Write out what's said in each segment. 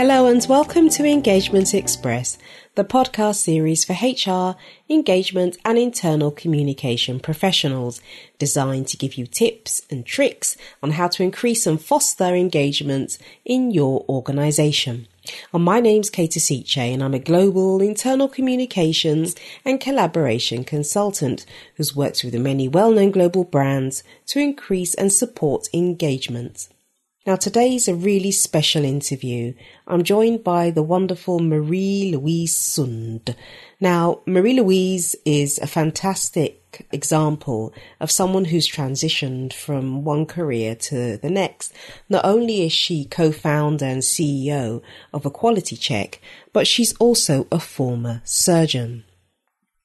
Hello and welcome to Engagement Express, the podcast series for HR, engagement and internal communication professionals, designed to give you tips and tricks on how to increase and foster engagement in your organization. And my name's Kate Asiche and I'm a global internal communications and collaboration consultant who's worked with many well-known global brands to increase and support engagement. Now, today's a really special interview. I'm joined by the wonderful Marie Louise Sunde. Now, Marie Louise is a fantastic example of someone who's transitioned from one career to the next. Not only is she co-founder and CEO of Equality Check, but she's also a former surgeon.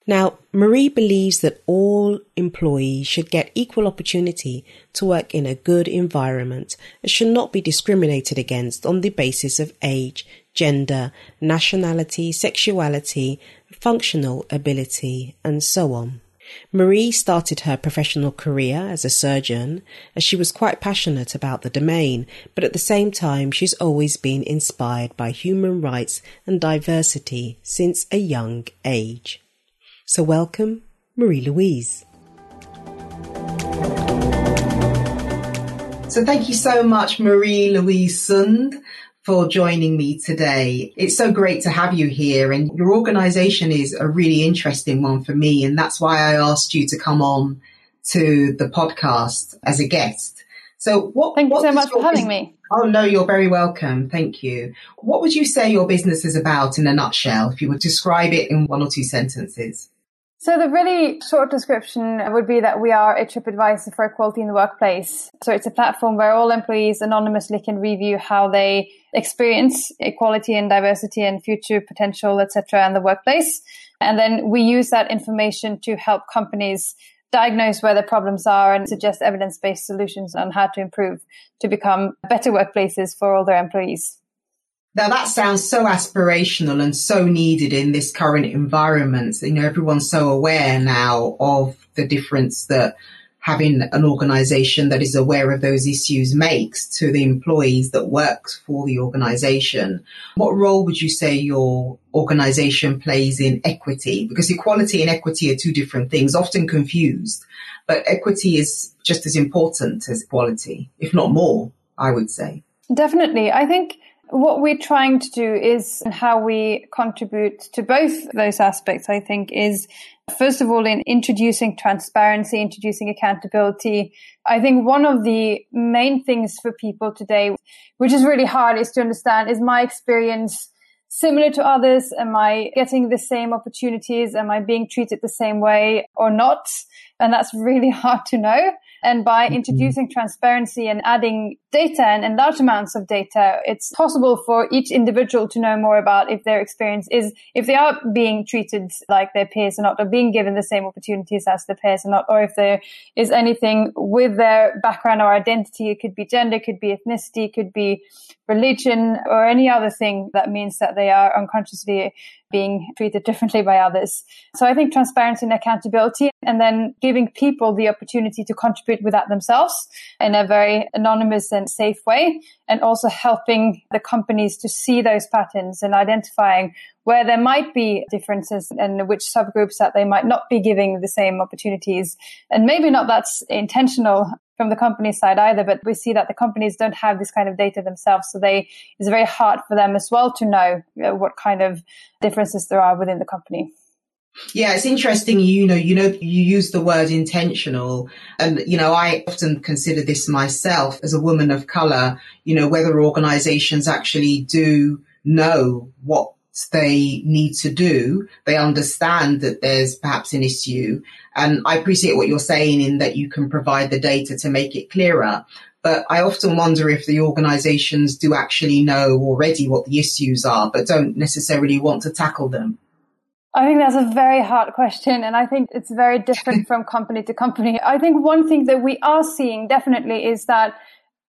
Now, Marie believes that all employees should get equal opportunity to work in a good environment and should not be discriminated against on the basis of age, gender, nationality, sexuality, functional ability, and so on. Marie started her professional career as a surgeon as she was quite passionate about the domain, but at the same time she's always been inspired by human rights and diversity since a young age. So welcome, Marie Louise. So thank you so much, Marie Louise Sunde, for joining me today. It's so great to have you here and your organization is a really interesting one for me. And that's why I asked you to come on to the podcast as a guest. So what, thank what you so much for having me. Oh no, you're very welcome. Thank you. What would you say your business is about in a nutshell if you would describe it in one or two sentences? So the really short description would be that we are a TripAdvisor for equality in the workplace. So it's a platform where all employees anonymously can review how they experience equality and diversity and future potential, etc., in the workplace. And then we use that information to help companies diagnose where the problems are and suggest evidence-based solutions on how to improve to become better workplaces for all their employees. Now that sounds so aspirational and so needed in this current environment. You know, everyone's so aware now of the difference that having an organization that is aware of those issues makes to the employees that work for the organization. What role would you say your organization plays in equity? Because equality and equity are two different things, often confused, but equity is just as important as equality, if not more, I would say. Definitely. I think what we're trying to do is how we contribute to both those aspects, I think, is first of all in introducing transparency, introducing accountability. I think one of the main things for people today, which is really hard, is to understand is my experience similar to others? Am I getting the same opportunities? Am I being treated the same way or not? And that's really hard to know. And by mm-hmm. introducing transparency and adding data and, and, large amounts of data, it's possible for each individual to know more about if their experience is, if they are being treated like their peers or not, or being given the same opportunities as their peers or not, or if there is anything with their background or identity. It could be gender, it could be ethnicity, it could be religion, or any other thing that means that they are unconsciously being treated differently by others. So I think transparency and accountability and then giving people the opportunity to contribute with that themselves in a very anonymous and safe way and also helping the companies to see those patterns and identifying where there might be differences and which subgroups that they might not be giving the same opportunities. And maybe not that's intentional from the company side either, but we see that the companies don't have this kind of data themselves. So they, it's very hard for them as well to know uh, what kind of differences there are within the company. Yeah, it's interesting. You know, you know, you use the word intentional and, you know, I often consider this myself as a woman of color, you know, whether organizations actually do know what they need to do. They understand that there's perhaps an issue. And I appreciate what you're saying in that you can provide the data to make it clearer. But I often wonder if the organizations do actually know already what the issues are, but don't necessarily want to tackle them. I think that's a very hard question. And I think it's very different from company to company. I think one thing that we are seeing definitely is that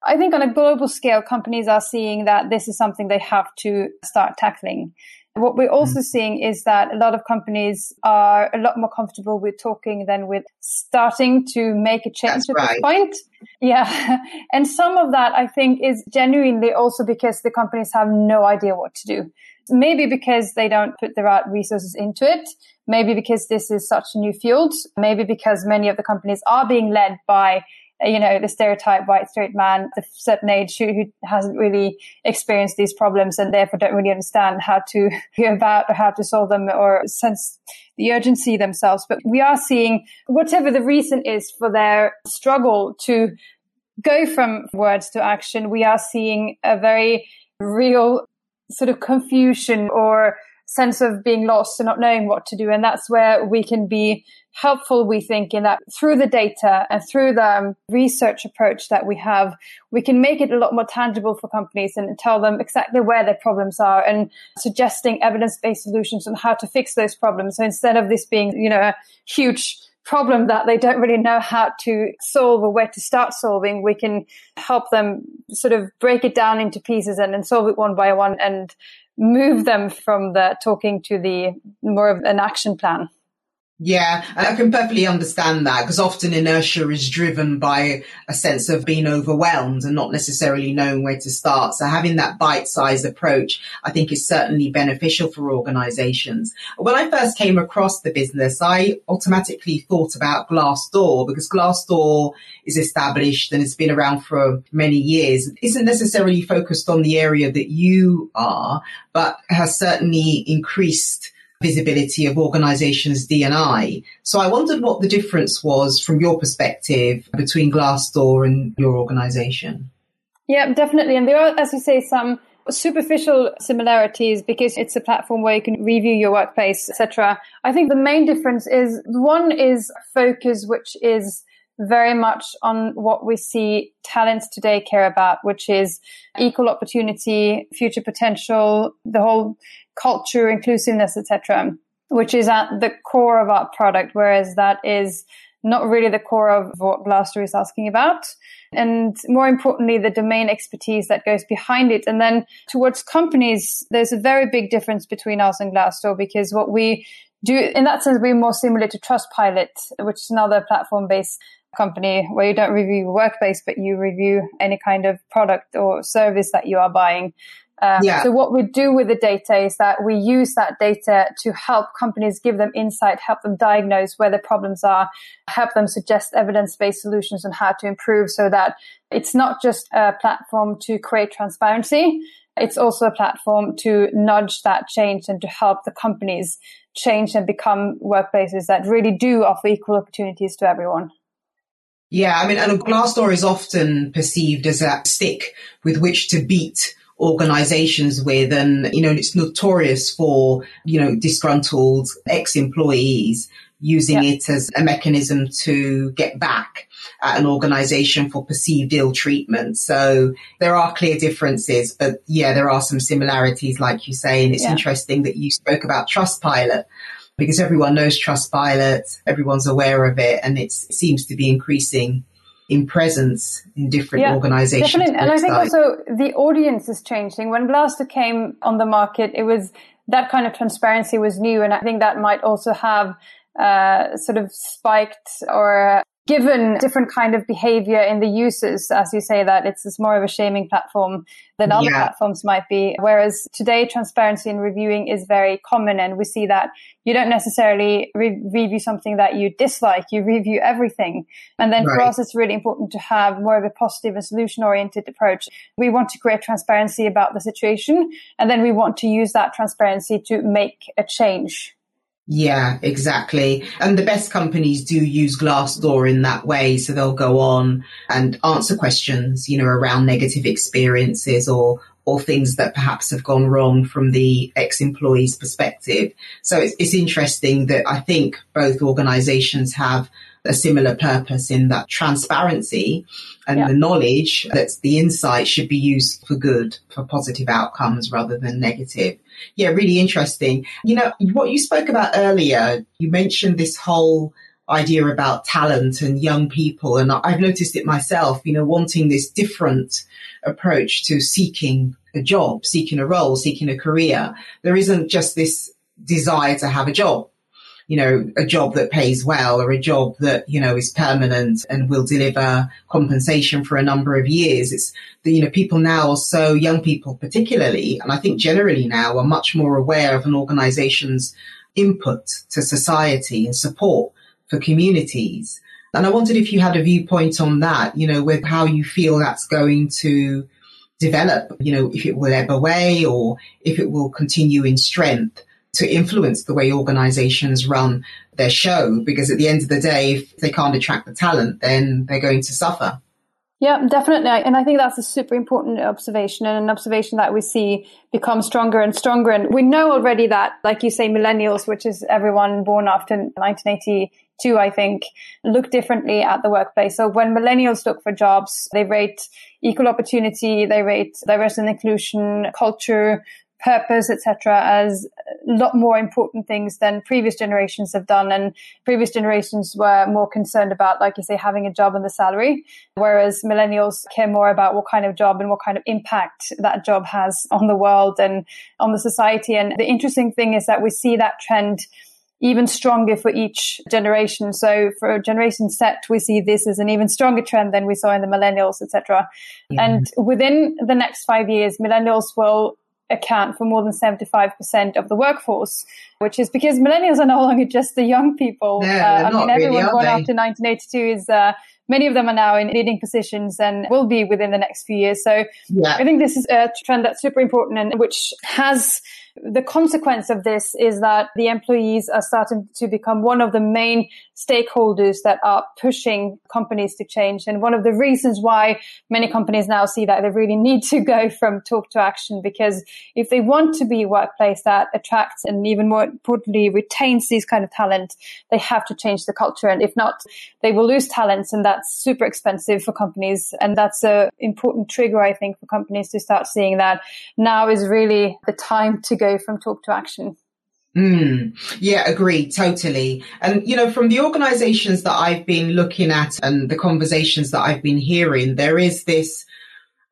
I think on a global scale, companies are seeing that this is something they have to start tackling. What we're also mm. seeing is that a lot of companies are a lot more comfortable with talking than with starting to make a change That's at right. this point. Yeah. And some of that I think is genuinely also because the companies have no idea what to do. Maybe because they don't put the right resources into it. Maybe because this is such a new field. Maybe because many of the companies are being led by you know, the stereotype white straight man of certain age who, who hasn't really experienced these problems and therefore don't really understand how to go about or how to solve them or sense the urgency themselves. But we are seeing whatever the reason is for their struggle to go from words to action, we are seeing a very real sort of confusion or sense of being lost and not knowing what to do. And that's where we can be helpful, we think, in that through the data and through the um, research approach that we have, we can make it a lot more tangible for companies and tell them exactly where their problems are and suggesting evidence-based solutions on how to fix those problems. So instead of this being, you know, a huge problem that they don't really know how to solve or where to start solving, we can help them sort of break it down into pieces and then solve it one by one and move them from the talking to the more of an action plan. Yeah, I can perfectly understand that because often inertia is driven by a sense of being overwhelmed and not necessarily knowing where to start. So having that bite-sized approach, I think is certainly beneficial for organizations. When I first came across the business, I automatically thought about Glassdoor because Glassdoor is established and it's been around for many years. It isn't necessarily focused on the area that you are, but has certainly increased visibility of organizations D&I. So I wondered what the difference was from your perspective between Glassdoor and your organization. Yeah, definitely. And there are, as you say, some superficial similarities because it's a platform where you can review your workplace, etc. I think the main difference is one is focus, which is very much on what we see talents today care about, which is equal opportunity, future potential, the whole culture, inclusiveness, etc., which is at the core of our product, whereas that is not really the core of what Glassdoor is asking about. And more importantly, the domain expertise that goes behind it. And then towards companies, there's a very big difference between us and Glassdoor because what we do in that sense, we're more similar to Trustpilot, which is another platform based company where you don't review your workplace, but you review any kind of product or service that you are buying. Um, yeah. So what we do with the data is that we use that data to help companies give them insight, help them diagnose where the problems are, help them suggest evidence-based solutions on how to improve so that it's not just a platform to create transparency. It's also a platform to nudge that change and to help the companies change and become workplaces that really do offer equal opportunities to everyone. Yeah, I mean, and Glassdoor is often perceived as a stick with which to beat organizations with and you know it's notorious for you know disgruntled ex-employees using yeah. it as a mechanism to get back at an organization for perceived ill treatment so there are clear differences but yeah there are some similarities like you say and it's yeah. interesting that you spoke about trustpilot because everyone knows trustpilot everyone's aware of it and it seems to be increasing in presence in different yeah, organizations. Definitely. And I think also the audience is changing. When Glassdoor came on the market, it was that kind of transparency was new. And I think that might also have uh, sort of spiked or given different kind of behavior in the users, as you say that it's, it's more of a shaming platform than other yeah. platforms might be. Whereas today, transparency in reviewing is very common. And we see that you don't necessarily re- review something that you dislike. You review everything. And then right. for us, it's really important to have more of a positive and solution oriented approach. We want to create transparency about the situation. And then we want to use that transparency to make a change yeah, exactly. And the best companies do use Glassdoor in that way. So they'll go on and answer questions, you know, around negative experiences or, or things that perhaps have gone wrong from the ex-employee's perspective. So it's, it's interesting that I think both organizations have a similar purpose in that transparency and yeah. the knowledge that the insight should be used for good, for positive outcomes rather than negative. Yeah, really interesting. You know, what you spoke about earlier, you mentioned this whole idea about talent and young people. And I've noticed it myself, you know, wanting this different approach to seeking a job, seeking a role, seeking a career. There isn't just this desire to have a job you know, a job that pays well or a job that, you know, is permanent and will deliver compensation for a number of years. It's the, you know, people now are so young people particularly, and I think generally now are much more aware of an organization's input to society and support for communities. And I wondered if you had a viewpoint on that, you know, with how you feel that's going to develop, you know, if it will ebb away or if it will continue in strength to influence the way organizations run their show because at the end of the day, if they can't attract the talent, then they're going to suffer. Yeah, definitely. And I think that's a super important observation and an observation that we see become stronger and stronger. And we know already that, like you say, millennials, which is everyone born after 1982, I think, look differently at the workplace. So when millennials look for jobs, they rate equal opportunity, they rate diversity and inclusion, culture, purpose, etc., as a lot more important things than previous generations have done. And previous generations were more concerned about, like you say, having a job and the salary, whereas millennials care more about what kind of job and what kind of impact that job has on the world and on the society. And the interesting thing is that we see that trend even stronger for each generation. So for Generation Z, we see this as an even stronger trend than we saw in the millennials, etc. Mm-hmm. And within the next five years, millennials will account for more than 75% of the workforce, which is because millennials are no longer just the young people. No, uh, I mean, everyone really, born after 1982 is, uh, many of them are now in leading positions and will be within the next few years. So yeah. I think this is a trend that's super important and which has the consequence of this is that the employees are starting to become one of the main stakeholders that are pushing companies to change. And one of the reasons why many companies now see that they really need to go from talk to action, because if they want to be a workplace that attracts and even more importantly retains these kind of talent, they have to change the culture. And if not, they will lose talents and that's super expensive for companies. And that's a important trigger, I think, for companies to start seeing that now is really the time to go go from talk to action. Mm, yeah, agree, totally. And, you know, from the organizations that I've been looking at and the conversations that I've been hearing, there is this,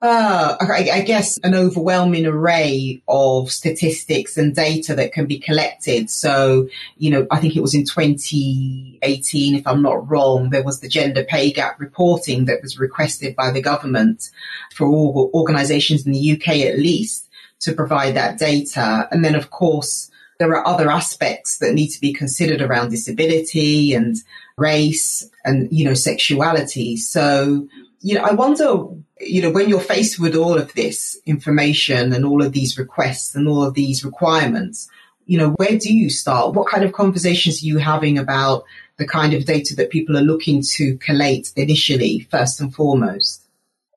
uh, I, I guess, an overwhelming array of statistics and data that can be collected. So, you know, I think it was in 2018, if I'm not wrong, there was the gender pay gap reporting that was requested by the government for all organizations in the UK at least to provide that data. And then, of course, there are other aspects that need to be considered around disability and race and, you know, sexuality. So, you know, I wonder, you know, when you're faced with all of this information and all of these requests and all of these requirements, you know, where do you start? What kind of conversations are you having about the kind of data that people are looking to collate initially, first and foremost?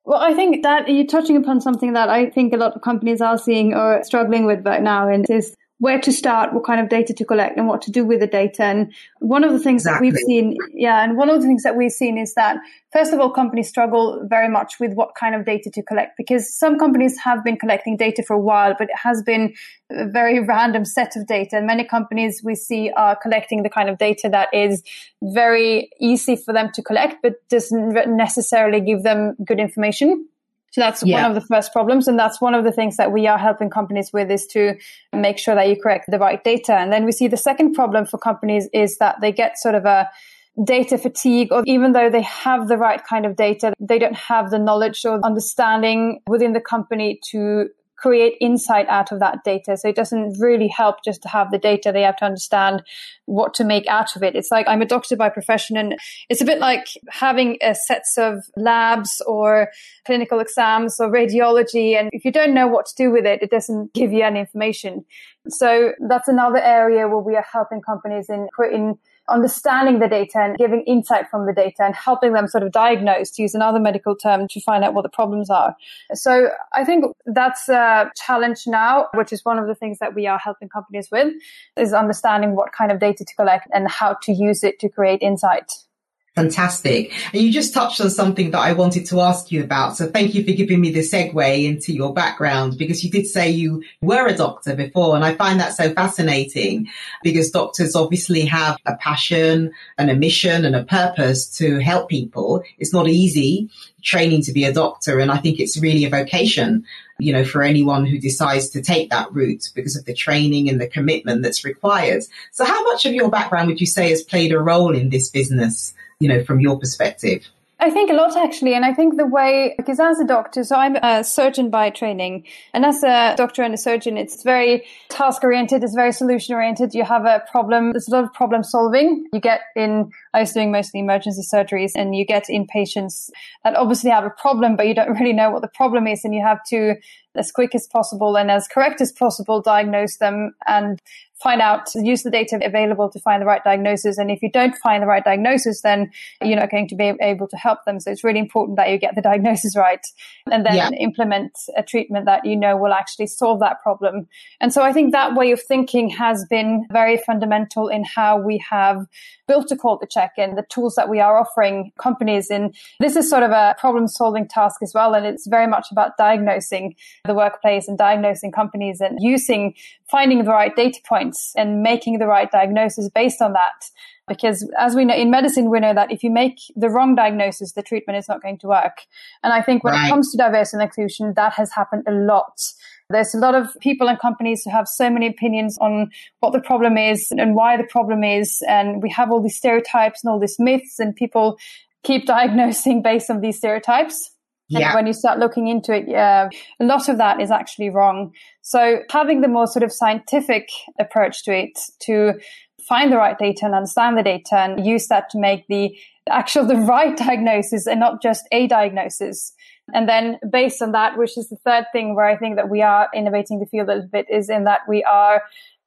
Well, I think that you're touching upon something that I think a lot of companies are seeing or struggling with right now, and is where to start, what kind of data to collect, and what to do with the data. And one of the things exactly. that we've seen, yeah, and one of the things that we've seen is that first of all, companies struggle very much with what kind of data to collect because some companies have been collecting data for a while, but it has been a very random set of data. And many companies we see are collecting the kind of data that is very easy for them to collect, but doesn't necessarily give them good information. So that's yeah. one of the first problems. And that's one of the things that we are helping companies with is to make sure that you correct the right data. And then we see the second problem for companies is that they get sort of a data fatigue or even though they have the right kind of data, they don't have the knowledge or understanding within the company to create insight out of that data. So it doesn't really help just to have the data. They have to understand what to make out of it. It's like I'm a doctor by profession and it's a bit like having a sets of labs or clinical exams or radiology. And if you don't know what to do with it, it doesn't give you any information. So that's another area where we are helping companies in creating understanding the data and giving insight from the data and helping them sort of diagnose, to use another medical term, to find out what the problems are. So I think that's a challenge now, which is one of the things that we are helping companies with, is understanding what kind of data to collect and how to use it to create insight. Fantastic. And you just touched on something that I wanted to ask you about. So thank you for giving me the segue into your background because you did say you were a doctor before. And I find that so fascinating because doctors obviously have a passion and a mission and a purpose to help people. It's not easy training to be a doctor. And I think it's really a vocation, you know, for anyone who decides to take that route because of the training and the commitment that's required. So how much of your background would you say has played a role in this business? You know, from your perspective? I think a lot actually. And I think the way, because as a doctor, so I'm a surgeon by training. And as a doctor and a surgeon, it's very task oriented. It's very solution oriented. You have a problem. There's a lot of problem solving. You get in, I was doing mostly emergency surgeries and you get in patients that obviously have a problem, but you don't really know what the problem is. And you have to, as quick as possible and as correct as possible, diagnose them and find out, use the data available to find the right diagnosis. And if you don't find the right diagnosis, then you're not going to be able to help them. So it's really important that you get the diagnosis right and then yeah. implement a treatment that you know will actually solve that problem. And so I think that way of thinking has been very fundamental in how we have built Equality Check and the tools that we are offering companies. And this is sort of a problem solving task as well. And it's very much about diagnosing the workplace and diagnosing companies and using, finding the right data points and making the right diagnosis based on that. Because as we know in medicine, we know that if you make the wrong diagnosis, the treatment is not going to work. And I think when right. it comes to diversity and inclusion, that has happened a lot. There's a lot of people and companies who have so many opinions on what the problem is and why the problem is. And we have all these stereotypes and all these myths and people keep diagnosing based on these stereotypes. And yeah. when you start looking into it, yeah, a lot of that is actually wrong. So having the more sort of scientific approach to it, to find the right data and understand the data and use that to make the actual, the right diagnosis and not just a diagnosis. And then based on that, which is the third thing where I think that we are innovating the field a little bit is in that we are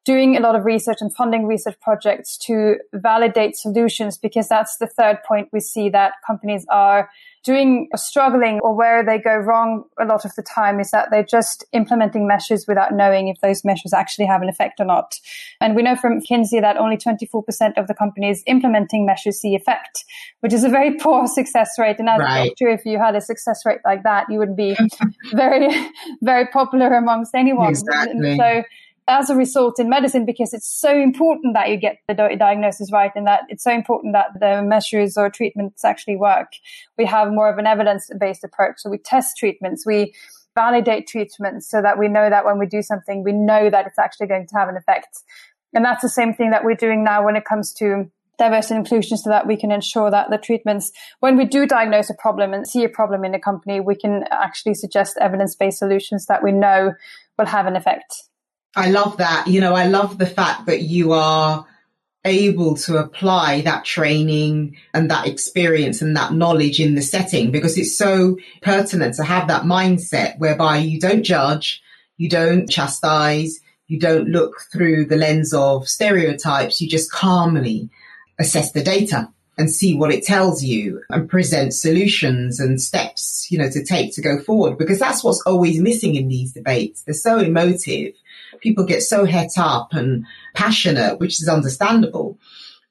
doing a lot of research and funding research projects to validate solutions because that's the third point we see that companies are doing or struggling or where they go wrong a lot of the time is that they're just implementing measures without knowing if those measures actually have an effect or not. And we know from McKinsey that only 24% of the companies implementing measures see effect, which is a very poor success rate. And as right. a doctor, if you had a success rate like that, you would be very, very popular amongst anyone. Exactly. So as a result in medicine because it's so important that you get the diagnosis right and that it's so important that the measures or treatments actually work. We have more of an evidence based approach. So we test treatments. We validate treatments so that we know that when we do something, we know that it's actually going to have an effect. And that's the same thing that we're doing now when it comes to diversity and inclusion so that we can ensure that the treatments, when we do diagnose a problem and see a problem in a company, we can actually suggest evidence-based solutions that we know will have an effect. I love that. You know, I love the fact that you are able to apply that training and that experience and that knowledge in the setting because it's so pertinent to have that mindset whereby you don't judge, you don't chastise, you don't look through the lens of stereotypes, you just calmly assess the data and see what it tells you and present solutions and steps, you know, to take to go forward because that's what's always missing in these debates. They're so emotive people get so het up and passionate, which is understandable.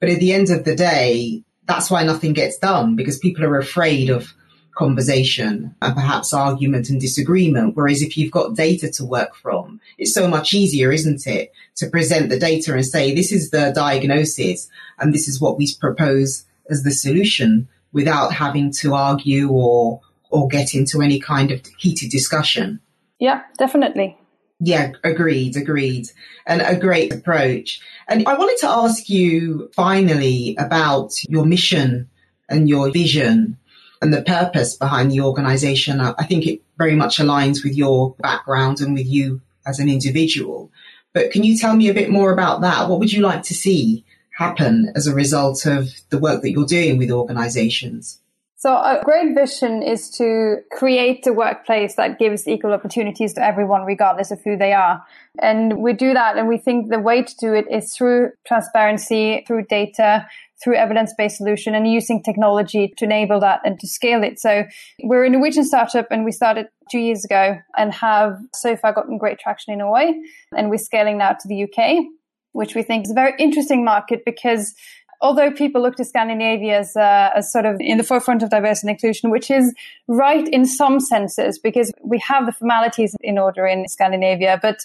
But at the end of the day, that's why nothing gets done because people are afraid of conversation and perhaps argument and disagreement. Whereas if you've got data to work from, it's so much easier, isn't it, to present the data and say, this is the diagnosis and this is what we propose as the solution without having to argue or, or get into any kind of heated discussion. Yeah, definitely. Yeah, agreed, agreed. And a great approach. And I wanted to ask you finally about your mission and your vision and the purpose behind the organization. I think it very much aligns with your background and with you as an individual. But can you tell me a bit more about that? What would you like to see happen as a result of the work that you're doing with organizations? So a great vision is to create a workplace that gives equal opportunities to everyone, regardless of who they are. And we do that. And we think the way to do it is through transparency, through data, through evidence-based solution and using technology to enable that and to scale it. So we're a Norwegian startup and we started two years ago and have so far gotten great traction in Norway. And we're scaling now to the UK, which we think is a very interesting market because although people look to Scandinavia as, uh, as sort of in the forefront of diversity and inclusion, which is right in some senses because we have the formalities in order in Scandinavia. But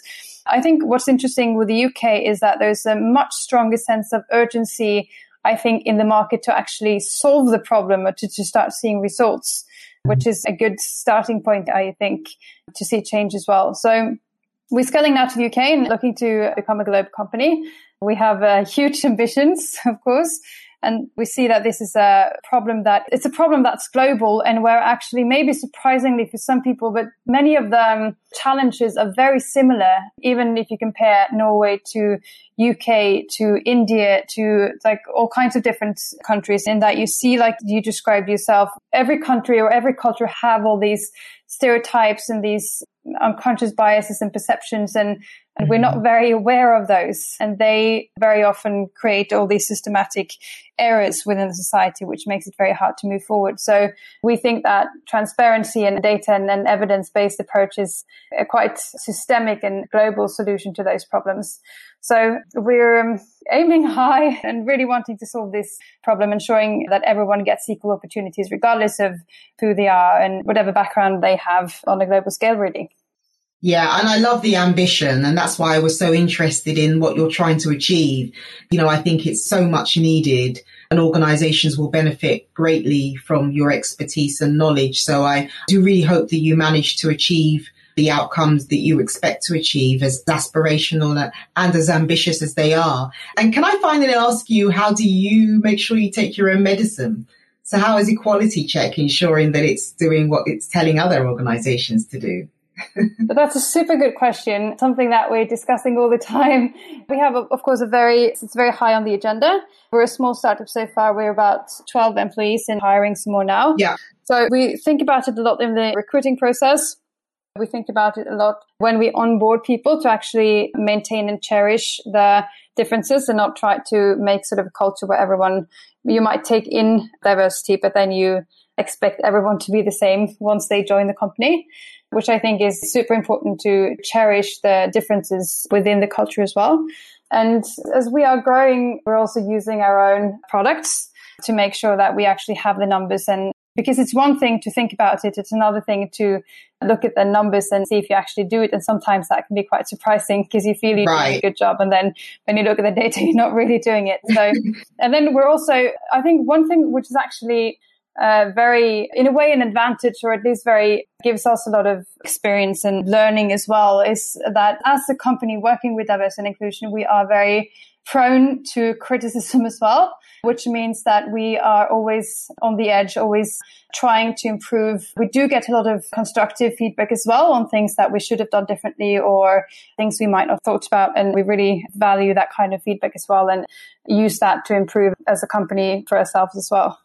I think what's interesting with the UK is that there's a much stronger sense of urgency, I think, in the market to actually solve the problem or to, to start seeing results, which is a good starting point, I think, to see change as well. So we're scaling now to the UK and looking to become a global company. We have uh, huge ambitions, of course. And we see that this is a problem that it's a problem that's global and where actually maybe surprisingly for some people, but many of the challenges are very similar. Even if you compare Norway to UK to India to like all kinds of different countries in that you see, like you described yourself, every country or every culture have all these stereotypes and these unconscious biases and perceptions and and we're not mm-hmm. very aware of those. And they very often create all these systematic errors within the society, which makes it very hard to move forward. So we think that transparency and data and, and evidence based approach is a quite systemic and global solution to those problems. So we're um, aiming high and really wanting to solve this problem, ensuring that everyone gets equal opportunities regardless of who they are and whatever background they have on a global scale, really. Yeah, and I love the ambition, and that's why I was so interested in what you're trying to achieve. You know, I think it's so much needed, and organizations will benefit greatly from your expertise and knowledge. So I do really hope that you manage to achieve the outcomes that you expect to achieve as aspirational and as ambitious as they are. And can I finally ask you, how do you make sure you take your own medicine? So how is Equality Check ensuring that it's doing what it's telling other organizations to do? But that's a super good question. Something that we're discussing all the time. We have, of course, a very, it's very high on the agenda. We're a small startup so far. We're about 12 employees and hiring some more now. Yeah. So we think about it a lot in the recruiting process. We think about it a lot when we onboard people to actually maintain and cherish the differences and not try to make sort of a culture where everyone, you might take in diversity, but then you expect everyone to be the same once they join the company which I think is super important to cherish the differences within the culture as well. And as we are growing, we're also using our own products to make sure that we actually have the numbers and because it's one thing to think about it, it's another thing to look at the numbers and see if you actually do it. And sometimes that can be quite surprising because you feel you're right. doing a good job. And then when you look at the data, you're not really doing it. So, and then we're also, I think one thing which is actually uh, very, in a way, an advantage, or at least very gives us a lot of experience and learning as well, is that as a company working with diversity and inclusion, we are very prone to criticism as well, which means that we are always on the edge, always trying to improve. We do get a lot of constructive feedback as well on things that we should have done differently or things we might not have thought about. And we really value that kind of feedback as well and use that to improve as a company for ourselves as well.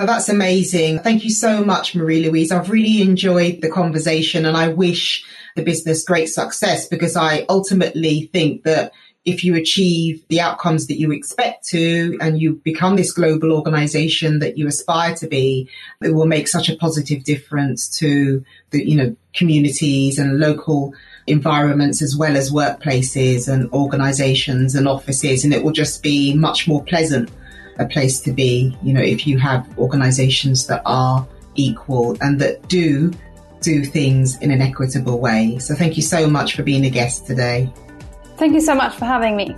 Oh, that's amazing. Thank you so much, Marie Louise. I've really enjoyed the conversation and I wish the business great success because I ultimately think that if you achieve the outcomes that you expect to and you become this global organization that you aspire to be, it will make such a positive difference to the, you know, communities and local environments as well as workplaces and organizations and offices. And it will just be much more pleasant a place to be, you know, if you have organizations that are equal and that do do things in an equitable way. So thank you so much for being a guest today. Thank you so much for having me.